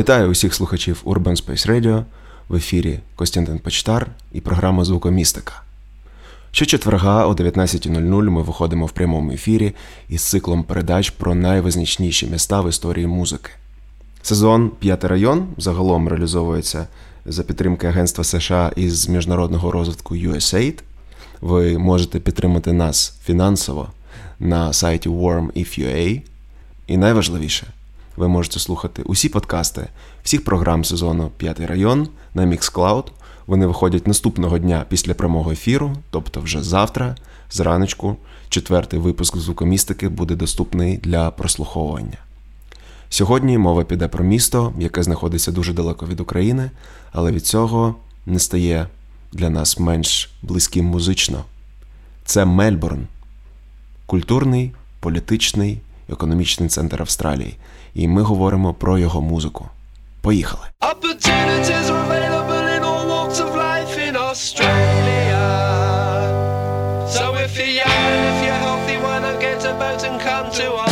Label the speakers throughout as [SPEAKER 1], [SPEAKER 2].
[SPEAKER 1] Вітаю усіх слухачів Urban Space Radio в ефірі Костянтин Почтар і програма Звукомістика. Щочетверга о 19.00 ми виходимо в прямому ефірі із циклом передач про найвизначніші міста в історії музики. Сезон П'ятий район загалом реалізовується за підтримки Агентства США із міжнародного розвитку USAID. Ви можете підтримати нас фінансово на сайті WarmIf.ua. І найважливіше, ви можете слухати усі подкасти всіх програм сезону П'ятий район на Mixcloud. Вони виходять наступного дня після прямого ефіру, тобто вже завтра, зраночку, четвертий випуск звукомістики буде доступний для прослуховування. Сьогодні мова піде про місто, яке знаходиться дуже далеко від України, але від цього не стає для нас менш близьким музично. Це Мельбурн, культурний, політичний, економічний центр Австралії. І ми говоримо про його музику. Поїхали! So if you're young, if you're healthy, why not get a boat and come to Australia?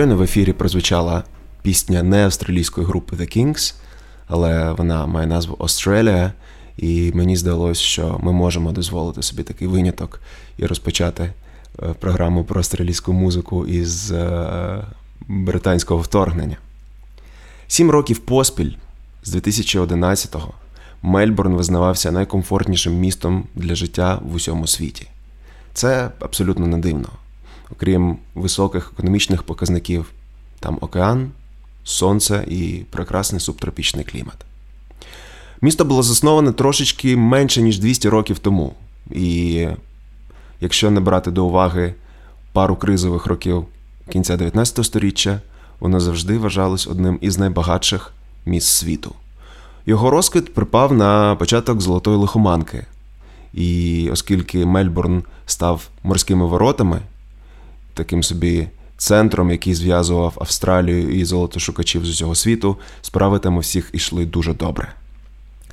[SPEAKER 2] Щойно в ефірі прозвучала пісня не австралійської групи The Kings, але вона має назву Australia, і мені здалося, що ми можемо дозволити собі такий виняток і розпочати е, програму про австралійську музику із е, британського вторгнення. Сім років поспіль з 2011-го Мельбурн визнавався найкомфортнішим містом для життя в усьому світі. Це абсолютно не дивно. Окрім високих економічних показників, там океан, сонце і прекрасний субтропічний клімат. Місто було засноване трошечки менше, ніж 200 років тому. І якщо не брати до уваги пару кризових років кінця 19 століття, воно завжди вважалось одним із найбагатших міст світу. Його розквіт припав на початок золотої лихоманки. І оскільки Мельбурн став морськими воротами, таким собі центром, який зв'язував Австралію і золотошукачів з усього світу, справи там у всіх ішли дуже добре.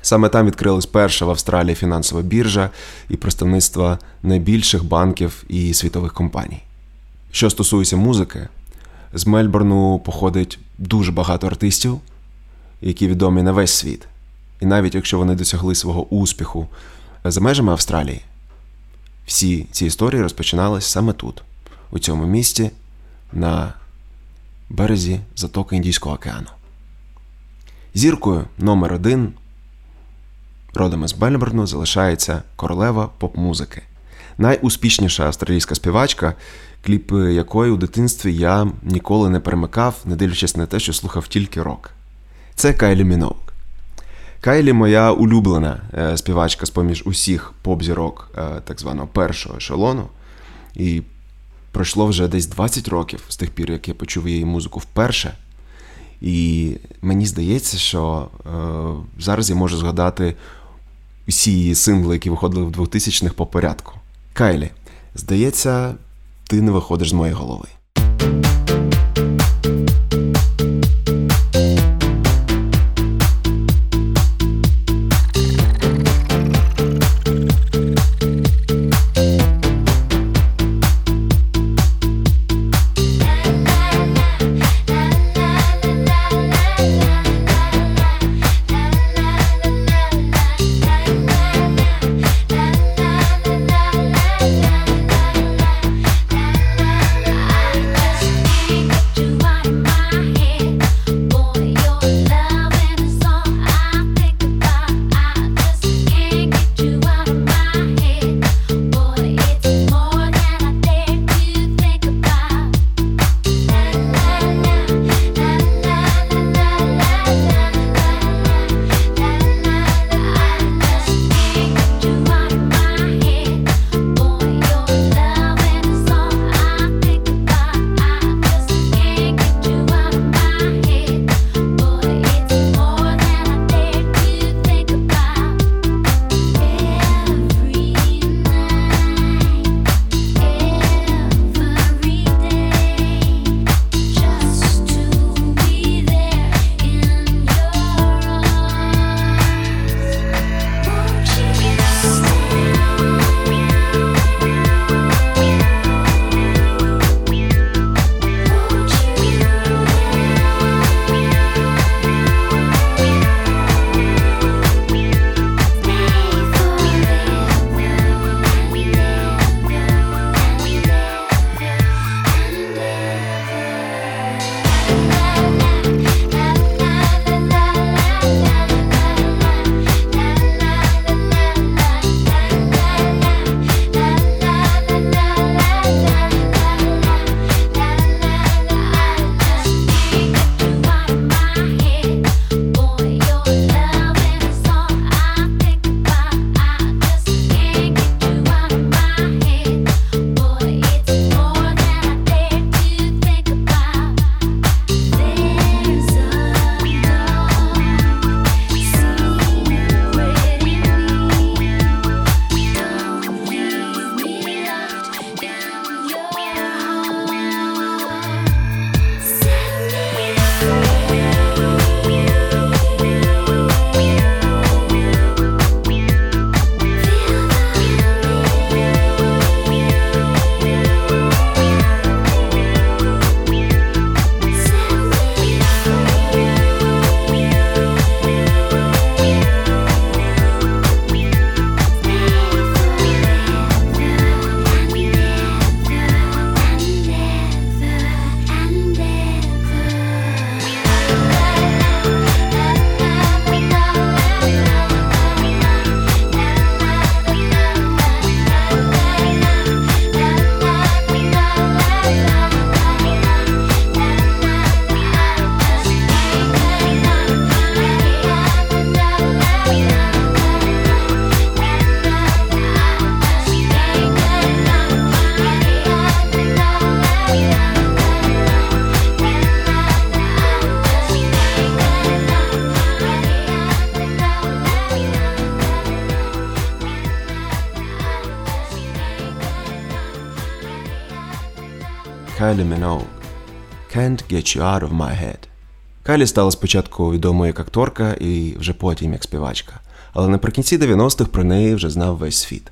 [SPEAKER 2] Саме там відкрилась перша в Австралії фінансова біржа і представництва найбільших банків і світових компаній. Що стосується музики, з Мельбурну походить дуже багато артистів, які відомі на весь світ. І навіть якщо вони досягли свого успіху за межами Австралії, всі ці історії розпочинались саме тут, у цьому місті, на березі затоки Індійського океану. Зіркою номер один родом із Мельбурну залишається королева поп-музики. Найуспішніша австралійська співачка, кліп якої у дитинстві я ніколи не перемикав, не дивлячись на те, що слухав тільки рок. Це Кайлі Міноуг. Кайлі моя улюблена е, співачка з поміж усіх поп-зірок е, так званого першого ешелону. І пройшло вже десь 20 років з тих пір, як я почув її музику вперше. І мені здається, що е, зараз я можу згадати усі її сингли, які виходили в 2000-х по порядку. Кайлі, здається, ти не виходиш з моєї голови. Кайлі Міноуг Can't Get You Out of My Head. Кайлі стала спочатку відомою як акторка і вже потім як співачка, але наприкінці 90-х про неї вже знав весь світ.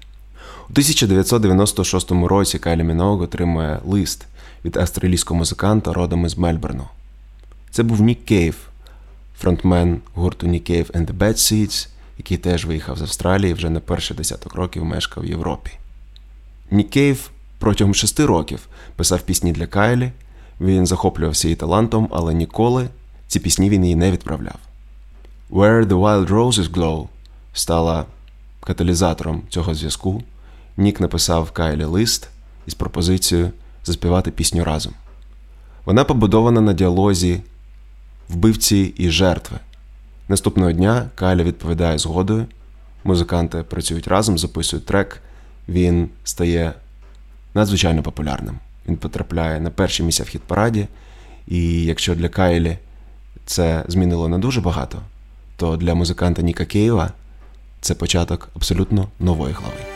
[SPEAKER 2] У 1996 році Кайлі Міноуг отримує лист від австралійського музиканта родом із Мельбурну. Це був Нік Кейв, фронтмен гурту Нік Кейв and the Bad Seeds, який теж виїхав з Австралії вже на перший десяток років мешкав в Європі. Нік Кейв протягом шести років писав пісні для Кайлі, він захоплювався її талантом, але ніколи ці пісні він її не відправляв. Where the Wild Roses Grow стала каталізатором цього зв'язку. Нік написав Кайлі лист із пропозицією заспівати пісню разом. Вона побудована на діалозі вбивці і жертви. Наступного дня Кайлі відповідає згодою. Музиканти працюють разом, записують трек. Він стає надзвичайно популярним. Він потрапляє на перші місця в хіт-параді. І якщо для Кайлі це змінило не дуже багато, то для музиканта Ніка Києва це початок абсолютно нової глави.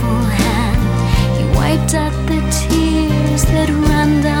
[SPEAKER 3] that run down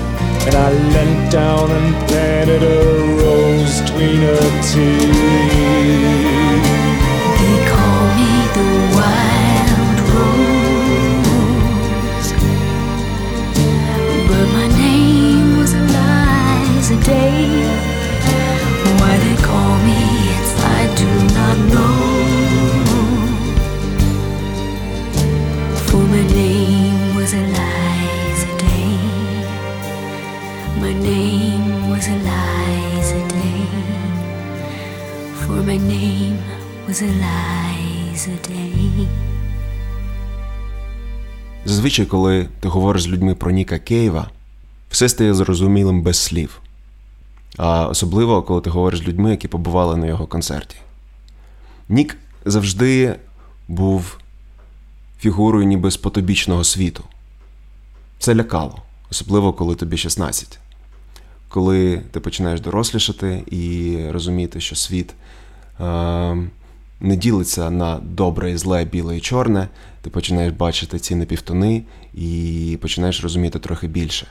[SPEAKER 4] And I leant down and planted a rose between her teeth.
[SPEAKER 2] Зазвичай, коли ти говориш з людьми про Ніка Кейва, все стає зрозумілим без слів. А особливо, коли ти говориш з людьми, які побували на його концерті. Нік завжди був фігурою ніби з потобічного світу. Це лякало, особливо коли тобі 16. Коли ти починаєш дорослішати і розуміти, що світ е, не ділиться на добре і зле, біле і чорне, ти починаєш бачити ці напівтони і починаєш розуміти трохи більше.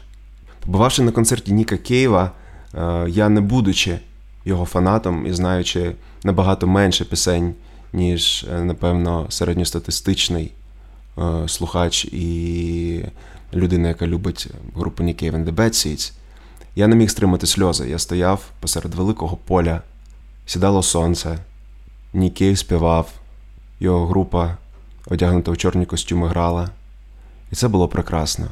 [SPEAKER 2] Побувавши на концерті Ніка Кейва, е, я не будучи його фанатом і знаючи набагато менше пісень, ніж, е, напевно, середньостатистичний е, слухач і людина, яка любить групу Nick Cave and the Bad я не міг стримати сльози. Я стояв посеред великого поля, сідало сонце, Cave співав, його група, одягнута в чорні костюми, грала. І це було прекрасно.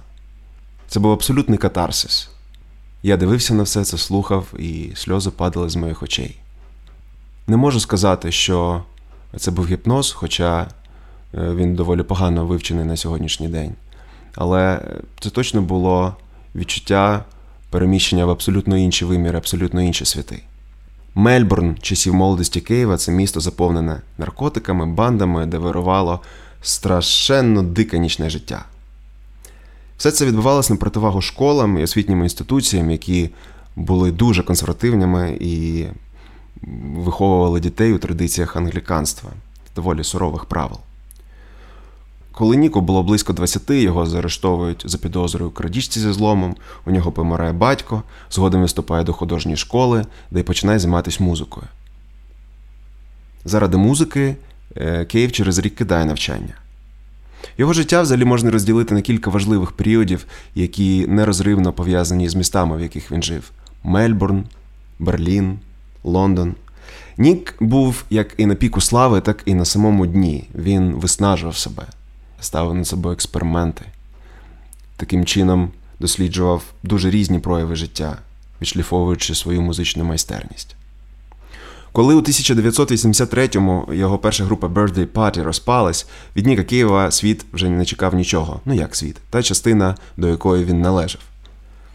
[SPEAKER 2] Це був абсолютний катарсис. Я дивився на все це, слухав, і сльози падали з моїх очей. Не можу сказати, що це був гіпноз, хоча е, він доволі погано вивчений на сьогоднішній день. Але це точно було відчуття переміщення в абсолютно інші виміри, абсолютно інші світи. Мельбурн, часів молодості Києва, це місто заповнене наркотиками, бандами, де вирувало страшенно дике нічне життя. Все це відбувалося на противагу школам і освітнім інституціям, які були дуже консервативними і виховували дітей у традиціях англіканства, доволі сурових правил. Коли Ніку було близько 20, його заарештовують за підозрою крадіжці зі зломом, у нього помирає батько, згодом виступає до художньої школи, де й починає займатися музикою. Заради музики е, Київ через рік кидає навчання. Його життя взагалі можна розділити на кілька важливих періодів, які нерозривно пов'язані з містами, в яких він жив: Мельбурн, Берлін, Лондон. Нік був як і на піку слави, так і на самому дні. Він виснажував себе, ставив над собою експерименти. Таким чином досліджував дуже різні прояви життя, відшліфовуючи свою музичну майстерність. Коли у 1983-му його перша група Birthday Party розпалась, від Ніка Києва світ вже не чекав нічого. Ну як світ, та частина, до якої він належав.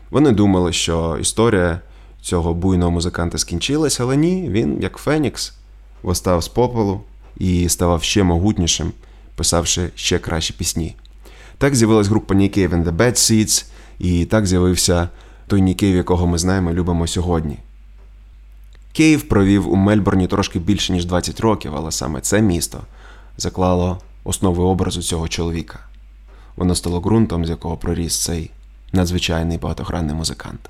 [SPEAKER 2] Вони думали, що історія цього буйного музиканта скінчилась, але ні, він, як Фенікс, восстав з попелу і ставав ще могутнішим, писавши ще кращі пісні. Так з'явилась група Nick Cave and the Bad Seeds, і так з'явився той Нікейв, якого ми знаємо і любимо сьогодні. Київ провів у Мельбурні трошки більше, ніж 20 років, але саме це місто заклало основи образу цього чоловіка. Воно стало ґрунтом, з якого проріс цей надзвичайний багатогранний музикант.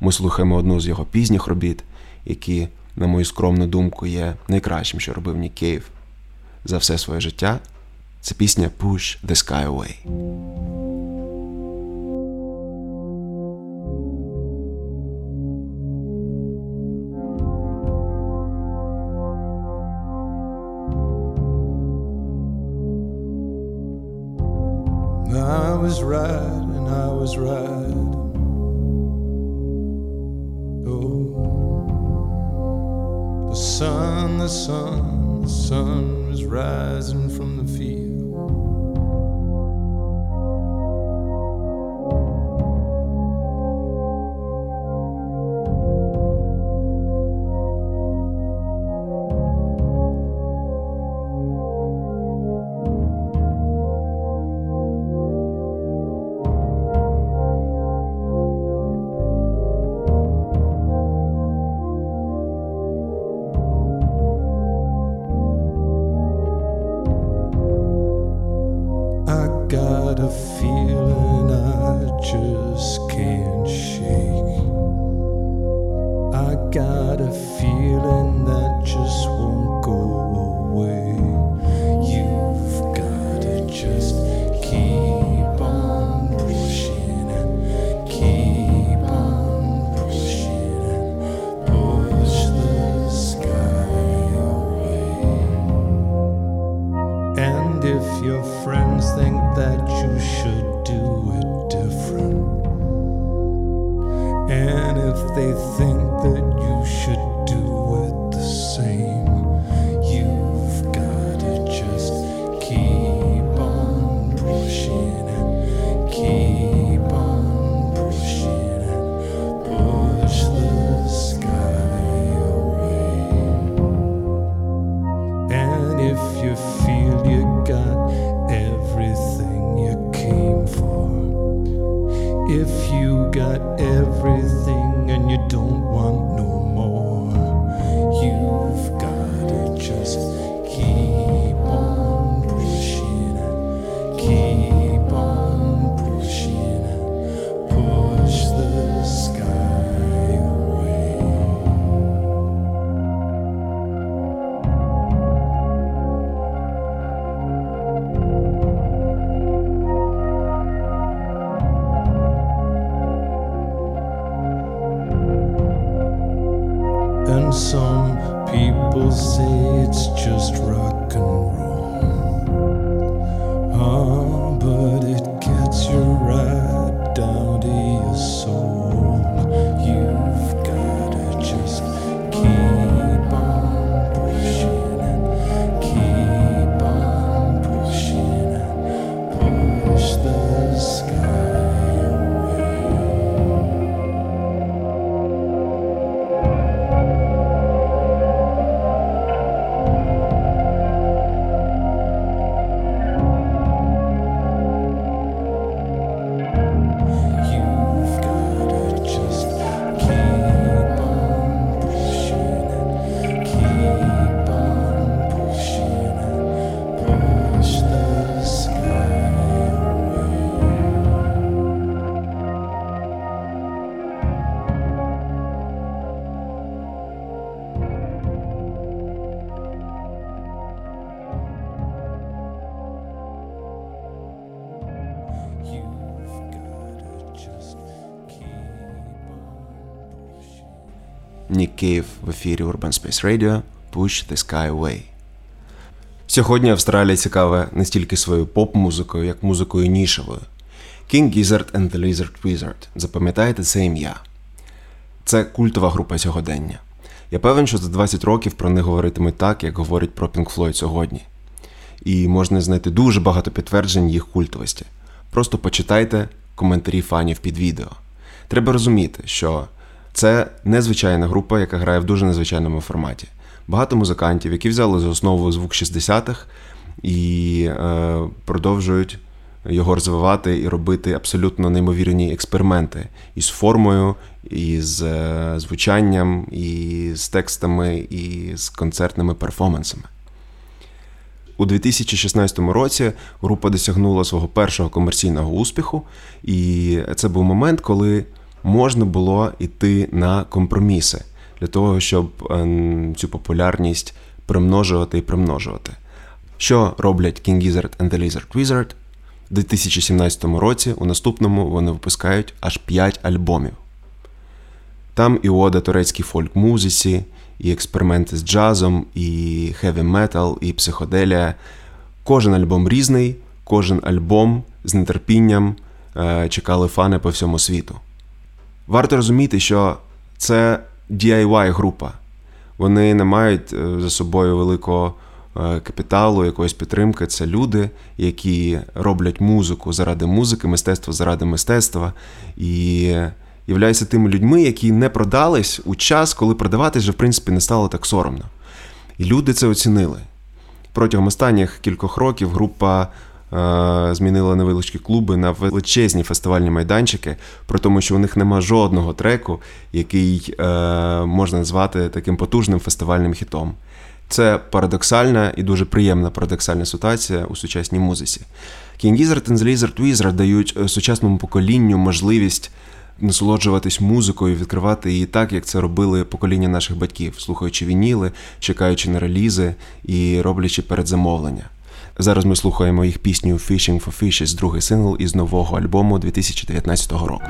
[SPEAKER 2] Ми слухаємо одну з його пізніх робіт, які, на мою скромну думку, є найкращим, що робив Нік Кейв за все своє життя. Це пісня Push the Sky Away.
[SPEAKER 4] I was and I was right. Oh, the sun, the sun, the sun rising from the
[SPEAKER 2] Urban Space Radio Push the Sky Away. Сьогодні Австралія цікава не стільки своєю поп-музикою, як музикою нішевою. King Gizzard and the Lizard Wizard. Запам'ятаєте це ім'я. Це культова група сьогодення. Я певен, що за 20 років про них говоритимуть так, як говорять про Pink Floyd сьогодні. І можна знайти дуже багато підтверджень їх культовості. Просто почитайте коментарі фанів під відео. Треба розуміти, що це незвичайна група, яка грає в дуже незвичайному форматі. Багато музикантів, які взяли за основу звук 60-х і е, продовжують його розвивати і робити абсолютно неймовірні експерименти із формою, і з е, звучанням, і з текстами, і з концертними перформансами. У 2016 році група досягнула свого першого комерційного успіху, і це був момент, коли можна було йти на компроміси для того, щоб ем, цю популярність примножувати і примножувати. Що роблять King Gizzard and the Lizard Wizard? У 2017 році, у наступному, вони випускають аж 5 альбомів. Там і ода турецькій фольк-музиці, і експерименти з джазом, і хеві метал, і психоделія. Кожен альбом різний, кожен альбом з нетерпінням е, чекали фани по всьому світу. Варто розуміти, що це DIY-група. Вони не мають е, за собою великого е, капіталу, якоїсь підтримки. Це люди, які роблять музику заради музики, мистецтво заради мистецтва. І являються тими людьми, які не продались у час, коли продаватись вже в принципі не стало так соромно. І люди це оцінили. Протягом останніх кількох років група змінила невеличкі клуби на величезні фестивальні майданчики, при тому, що у них нема жодного треку, який е, можна назвати таким потужним фестивальним хітом. Це парадоксальна і дуже приємна парадоксальна ситуація у сучасній музиці. King Gizzard and the Lizard Wizard дають е, сучасному поколінню можливість насолоджуватись музикою, відкривати її так, як це робили покоління наших батьків, слухаючи вініли, чекаючи на релізи і роблячи передзамовлення. Зараз ми слухаємо їх пісню Fishing for Fishes, другий сингл із нового альбому 2019 року.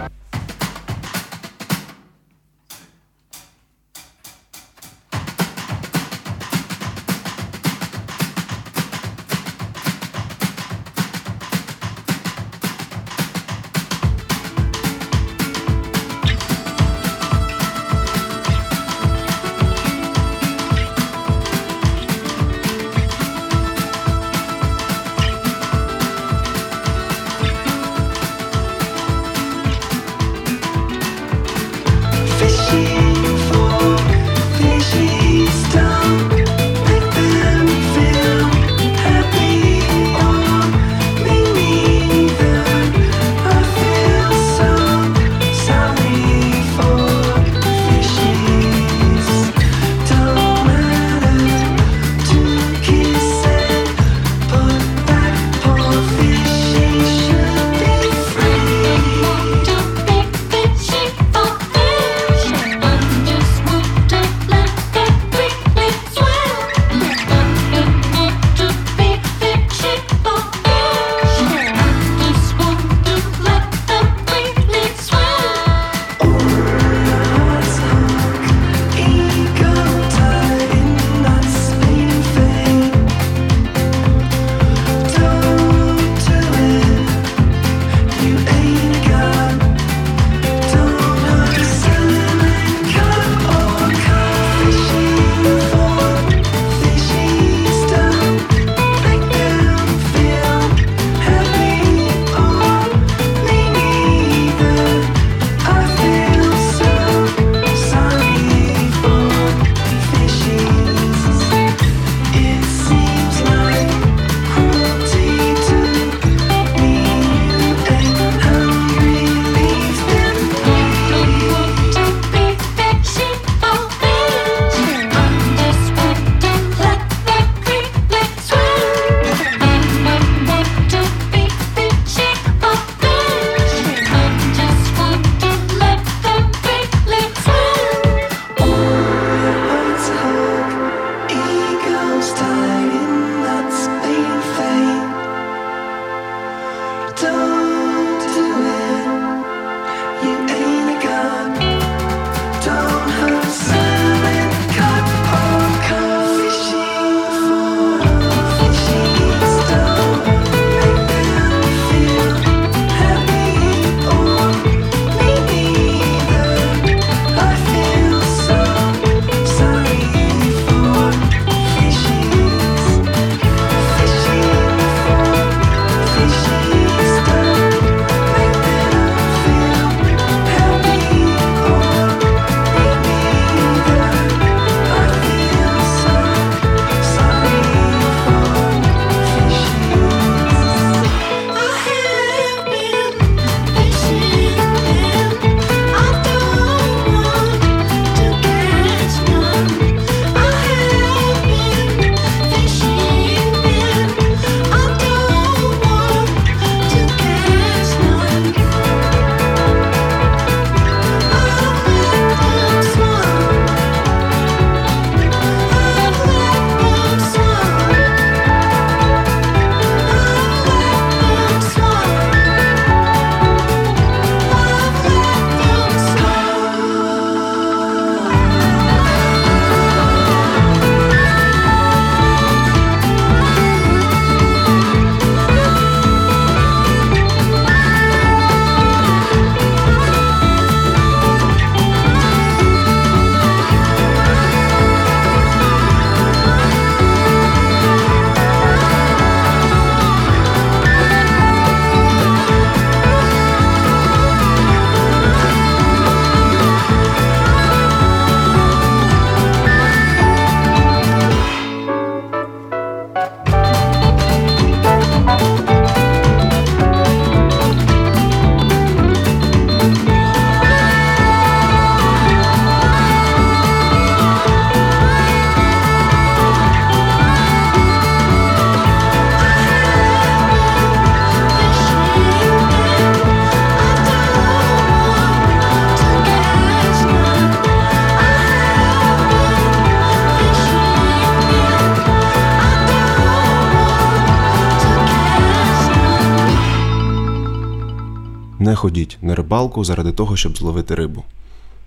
[SPEAKER 2] Не ходіть на рибалку заради того, щоб зловити рибу.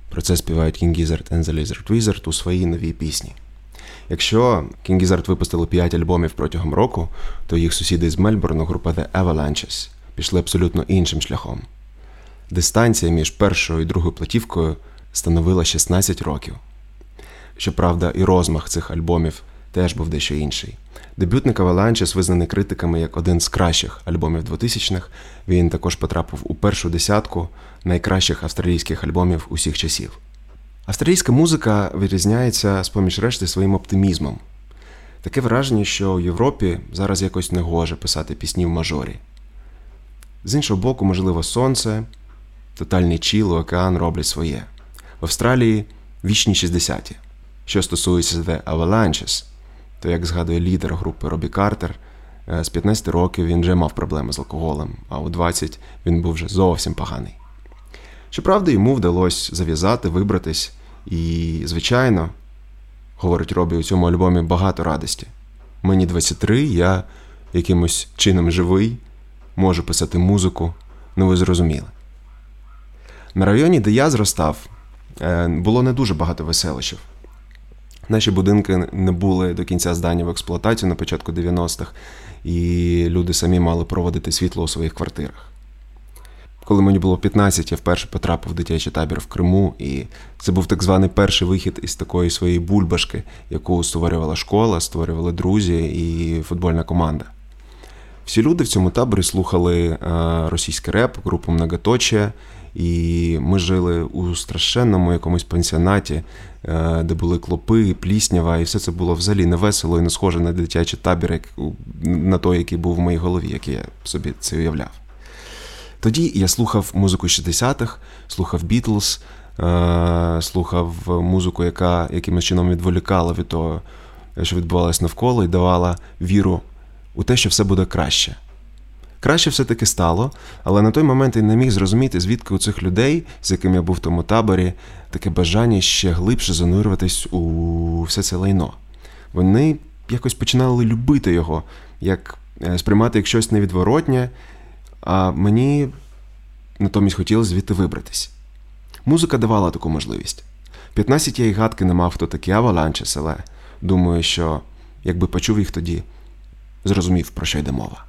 [SPEAKER 2] Про це співають King Gizzard and the Lizard Wizard у своїй новій пісні. Якщо King Gizzard випустили 5 альбомів протягом року, то їх сусіди з Мельбурну, група The Avalanches, пішли абсолютно іншим шляхом. Дистанція між першою і другою платівкою становила 16 років. Щоправда, і розмах цих альбомів теж був дещо інший. Дебютник Avalanches визнаний критиками як один з кращих альбомів 2000-х. Він також потрапив у першу десятку найкращих австралійських альбомів усіх часів. Австралійська музика вирізняється з поміж решти своїм оптимізмом. Таке враження, що в Європі зараз якось не гоже писати пісні в мажорі. З іншого боку, можливо, сонце, тотальний чіл, океан роблять своє. В Австралії вічні 60-ті. Що стосується The Avalanches, то, як згадує лідер групи Робі Картер, е, з 15 років він вже мав проблеми з алкоголем, а у 20 він був вже зовсім поганий. Щоправда, йому вдалося зав'язати, вибратись, і, звичайно, говорить Робі у цьому альбомі багато радості. Мені 23, я якимось чином живий, можу писати музику, ну ви зрозуміли. На районі, де я зростав, е, було не дуже багато веселищів. Наші будинки не були до кінця здані в експлуатацію на початку 90-х, і люди самі мали проводити світло у своїх квартирах. Коли мені було 15, я вперше потрапив в дитячий табір в Криму, і це був так званий перший вихід із такої своєї бульбашки, яку створювала школа, створювали друзі і футбольна команда. Всі люди в цьому таборі слухали е, російський реп, групу Многоточія, і ми жили у страшенному якомусь пансіонаті, е, де були клопи, пліснява, і все це було взагалі не весело і не схоже на дитячий табір, як, на той, який був в моїй голові, який я собі це уявляв. Тоді я слухав музику 60-х, слухав Бітлз, е, слухав музику, яка якимось чином відволікала від того, що відбувалось навколо, і давала віру у те, що все буде краще. Краще все-таки стало, але на той момент я не міг зрозуміти, звідки у цих людей, з якими я був в тому таборі, таке бажання ще глибше занурюватись у все це лайно. Вони якось починали любити його, як е, сприймати як щось невідворотнє, а мені натомість хотілося звідти вибратись. Музика давала таку можливість. 15 я й гадки не мав, хто такі Аваланчес, але думаю, що якби почув їх тоді, зрозумів, про що йде мова.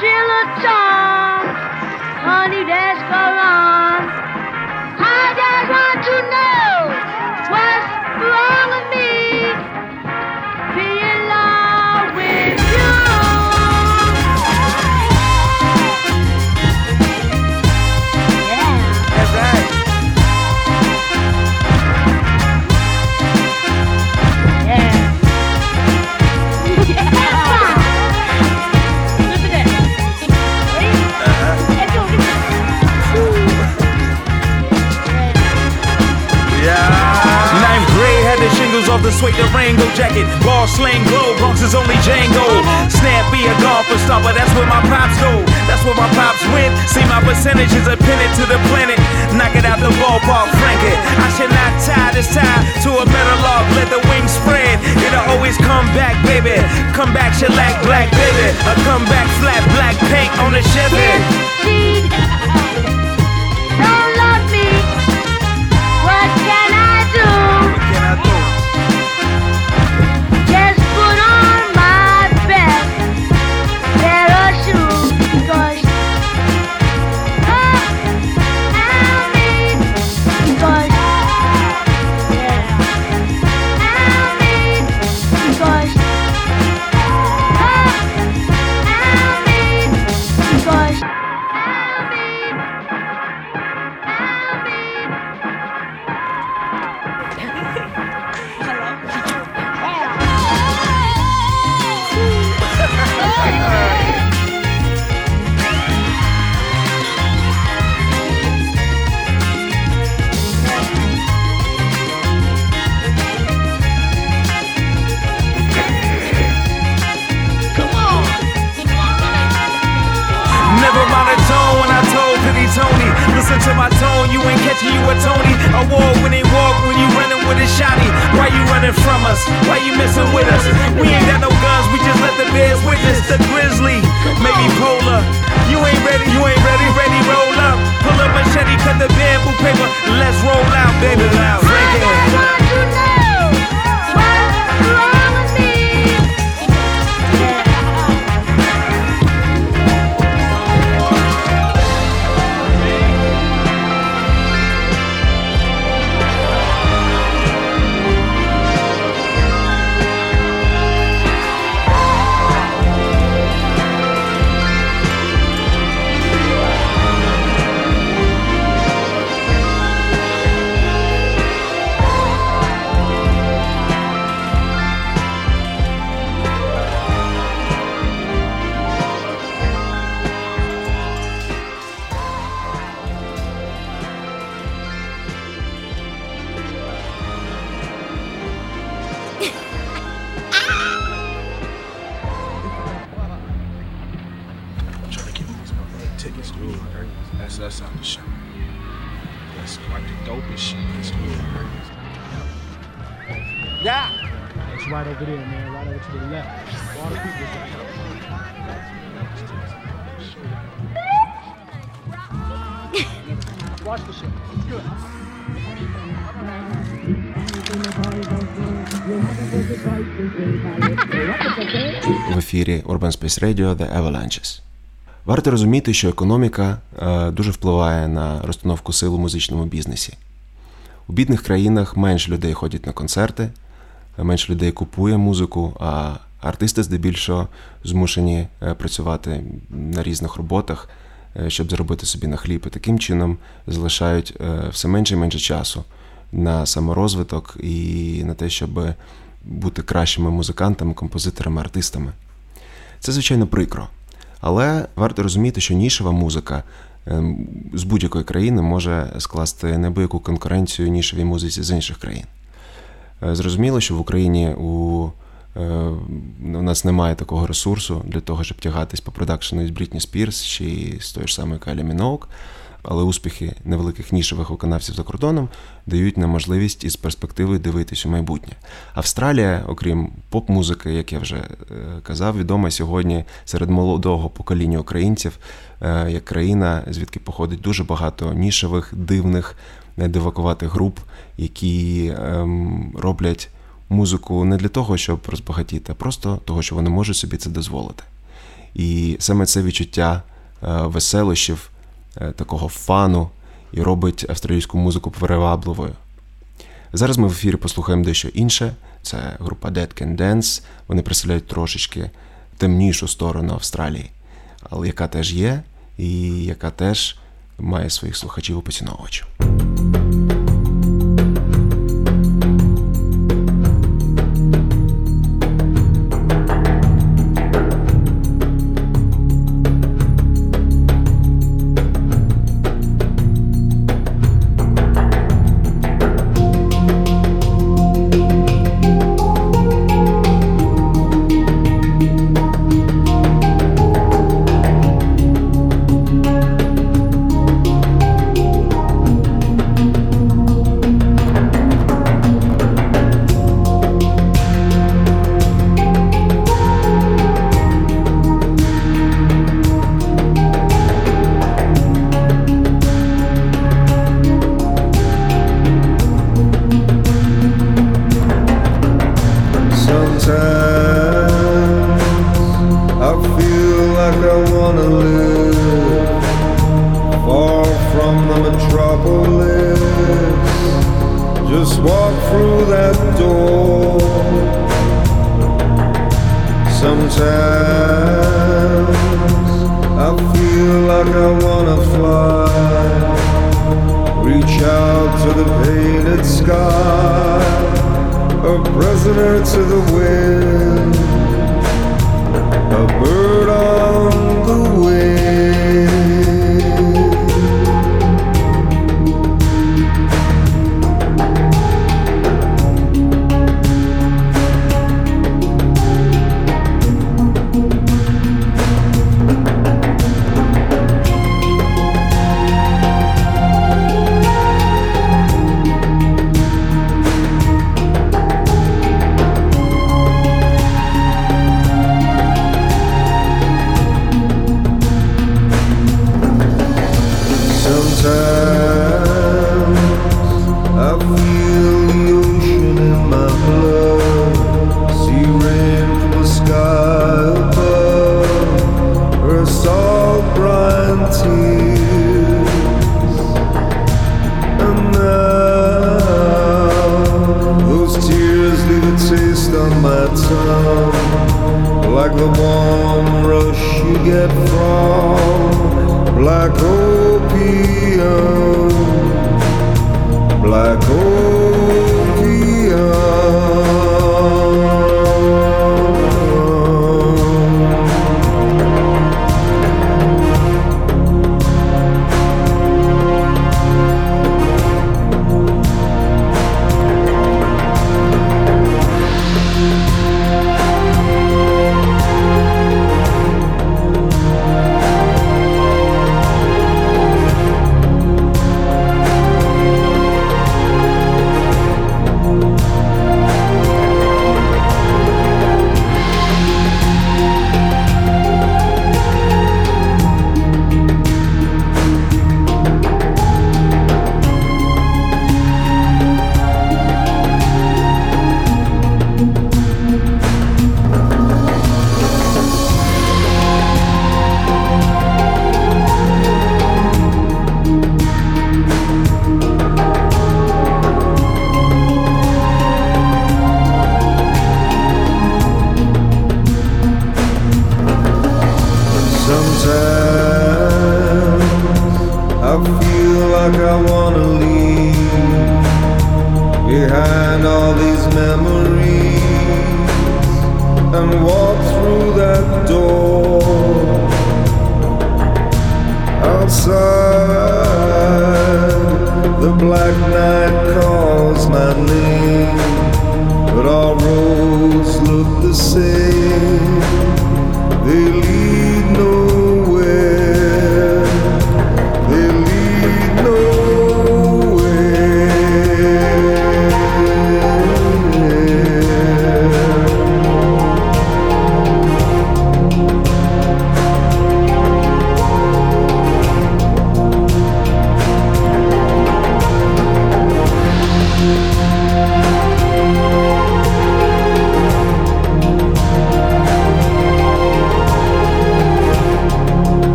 [SPEAKER 5] till a dawn, honey, that's.
[SPEAKER 6] The suede Durango jacket. Ball slang glow, Bronx is only Django. Snappy a golfer but that's where my pops go. That's where my pops went. See my percentages are pinned to the planet. Knock it out the ballpark, frank it. I should not tie this tie to a metal log. Let the wings spread. It'll always come back, baby. Come back, shellac, black, baby. A come back, flat, black paint on the Chevy.
[SPEAKER 5] Go. you ain't catching you a Tony Award when they walk, when you running with a shotty. Why you running from
[SPEAKER 6] us? Why you messing with us? We ain't got no guns, we just let the bears witness the grizzly. Maybe polar. You ain't ready, you ain't ready, ready, roll up. Pull up machete, cut the bamboo paper. Let's roll out, baby,
[SPEAKER 7] loud. Break it. That's us out the show. That's like the dopest shit. That's good.
[SPEAKER 8] It's right over there, man. Right over to the left. All the people. Watch the show. It's good.
[SPEAKER 2] В ефірі Urban Space Radio The Avalanches. Варто розуміти, що економіка е, дуже впливає на розстановку сил у музичному бізнесі. У бідних країнах менше людей ходять на концерти, менше людей купує музику, а артисти здебільшого змушені е, працювати на різних роботах, е, щоб заробити собі на хліб. І таким чином залишають все менше і менше часу на саморозвиток і на те, щоб бути кращими музикантами, композиторами, артистами. Це, звичайно, прикро. Але варто розуміти, що нішева музика ем, з будь-якої країни може скласти небияку конкуренцію нішевій музиці з інших країн. Е, Зрозуміло, що в Україні у, е, у нас немає такого ресурсу для того, щоб тягатись по продакшену із Брітні Спірс чи з тої ж самої Калі Міноук, але успіхи невеликих нішевих виконавців за кордоном дають нам можливість із перспективою дивитись у майбутнє. Австралія, окрім поп-музики, як я вже е, казав, відома сьогодні серед молодого покоління українців е, як країна, звідки походить дуже багато нішевих, дивних, дивакуватих груп, які ем, роблять музику не для того, щоб розбагатіти, а просто того, що вони можуть собі це дозволити. І саме це відчуття е, веселощів, такого фану і робить австралійську музику привабливою. Зараз ми в ефірі послухаємо дещо інше. Це група Dead Can Dance. Вони представляють трошечки темнішу сторону Австралії, але яка теж є, і яка теж має своїх слухачів і поціновувачів.
[SPEAKER 4] I wanna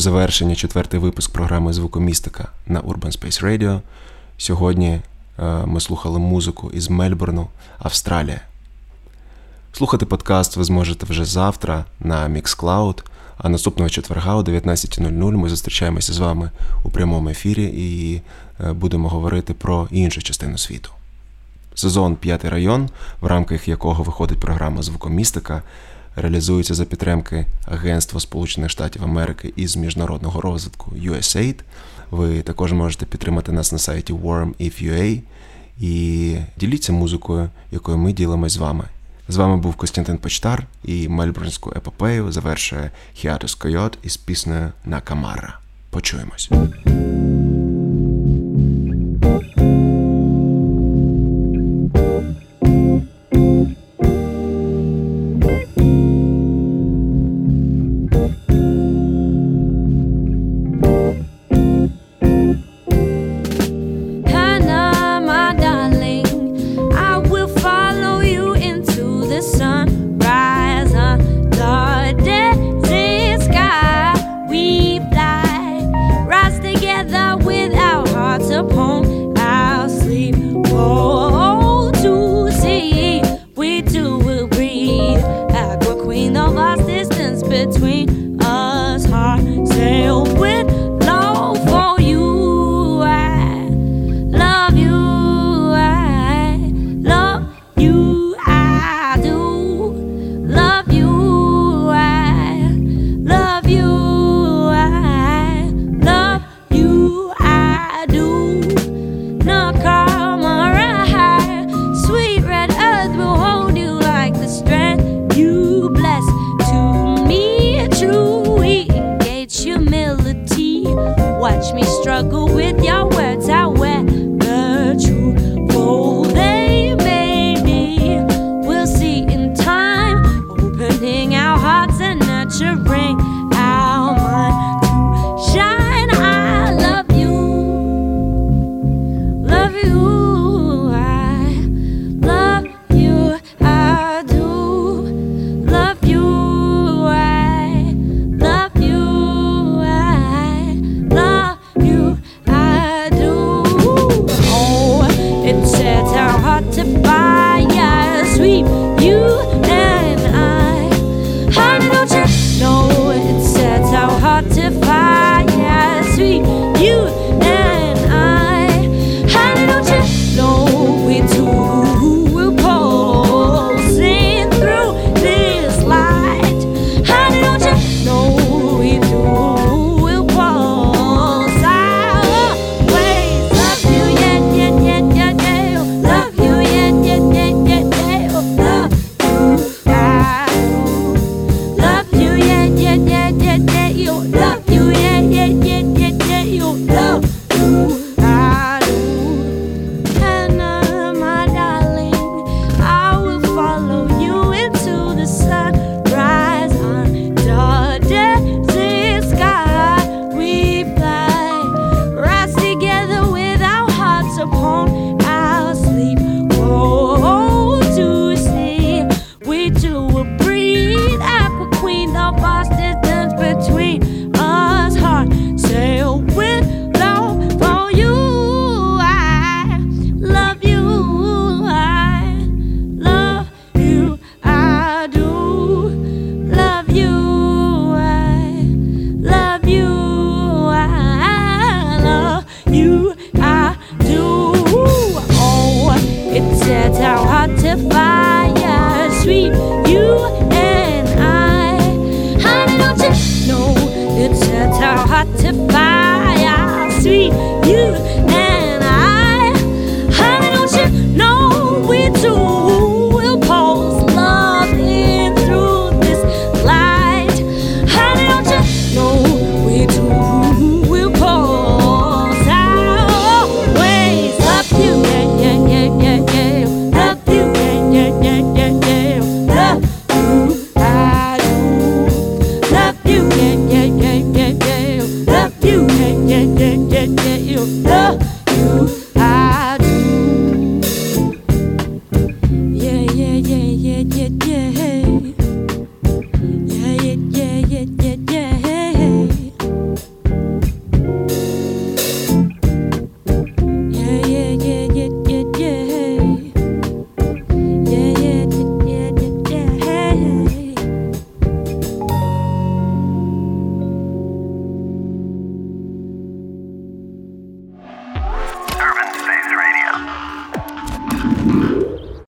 [SPEAKER 2] завершення четвертий випуск програми Звукомістика на Urban Space Radio. Сьогодні е, ми слухали музику із Мельбурну, Австралія. Слухати подкаст ви зможете вже завтра на Mixcloud, а наступного четверга о 19.00 ми зустрічаємося з вами у прямому ефірі і е, будемо говорити про іншу частину світу. Сезон П'ятий район, в рамках якого виходить програма Звукомістика, реалізується за підтримки Агентства Сполучених Штатів Америки із міжнародного розвитку USAID. Ви також можете підтримати нас на сайті warm.if.ua і діліться музикою, якою ми ділимось з вами. З вами був Костянтин Почтар і Мельбурнську епопею завершує Хіатус Койот із піснею Накамара. Почуємось.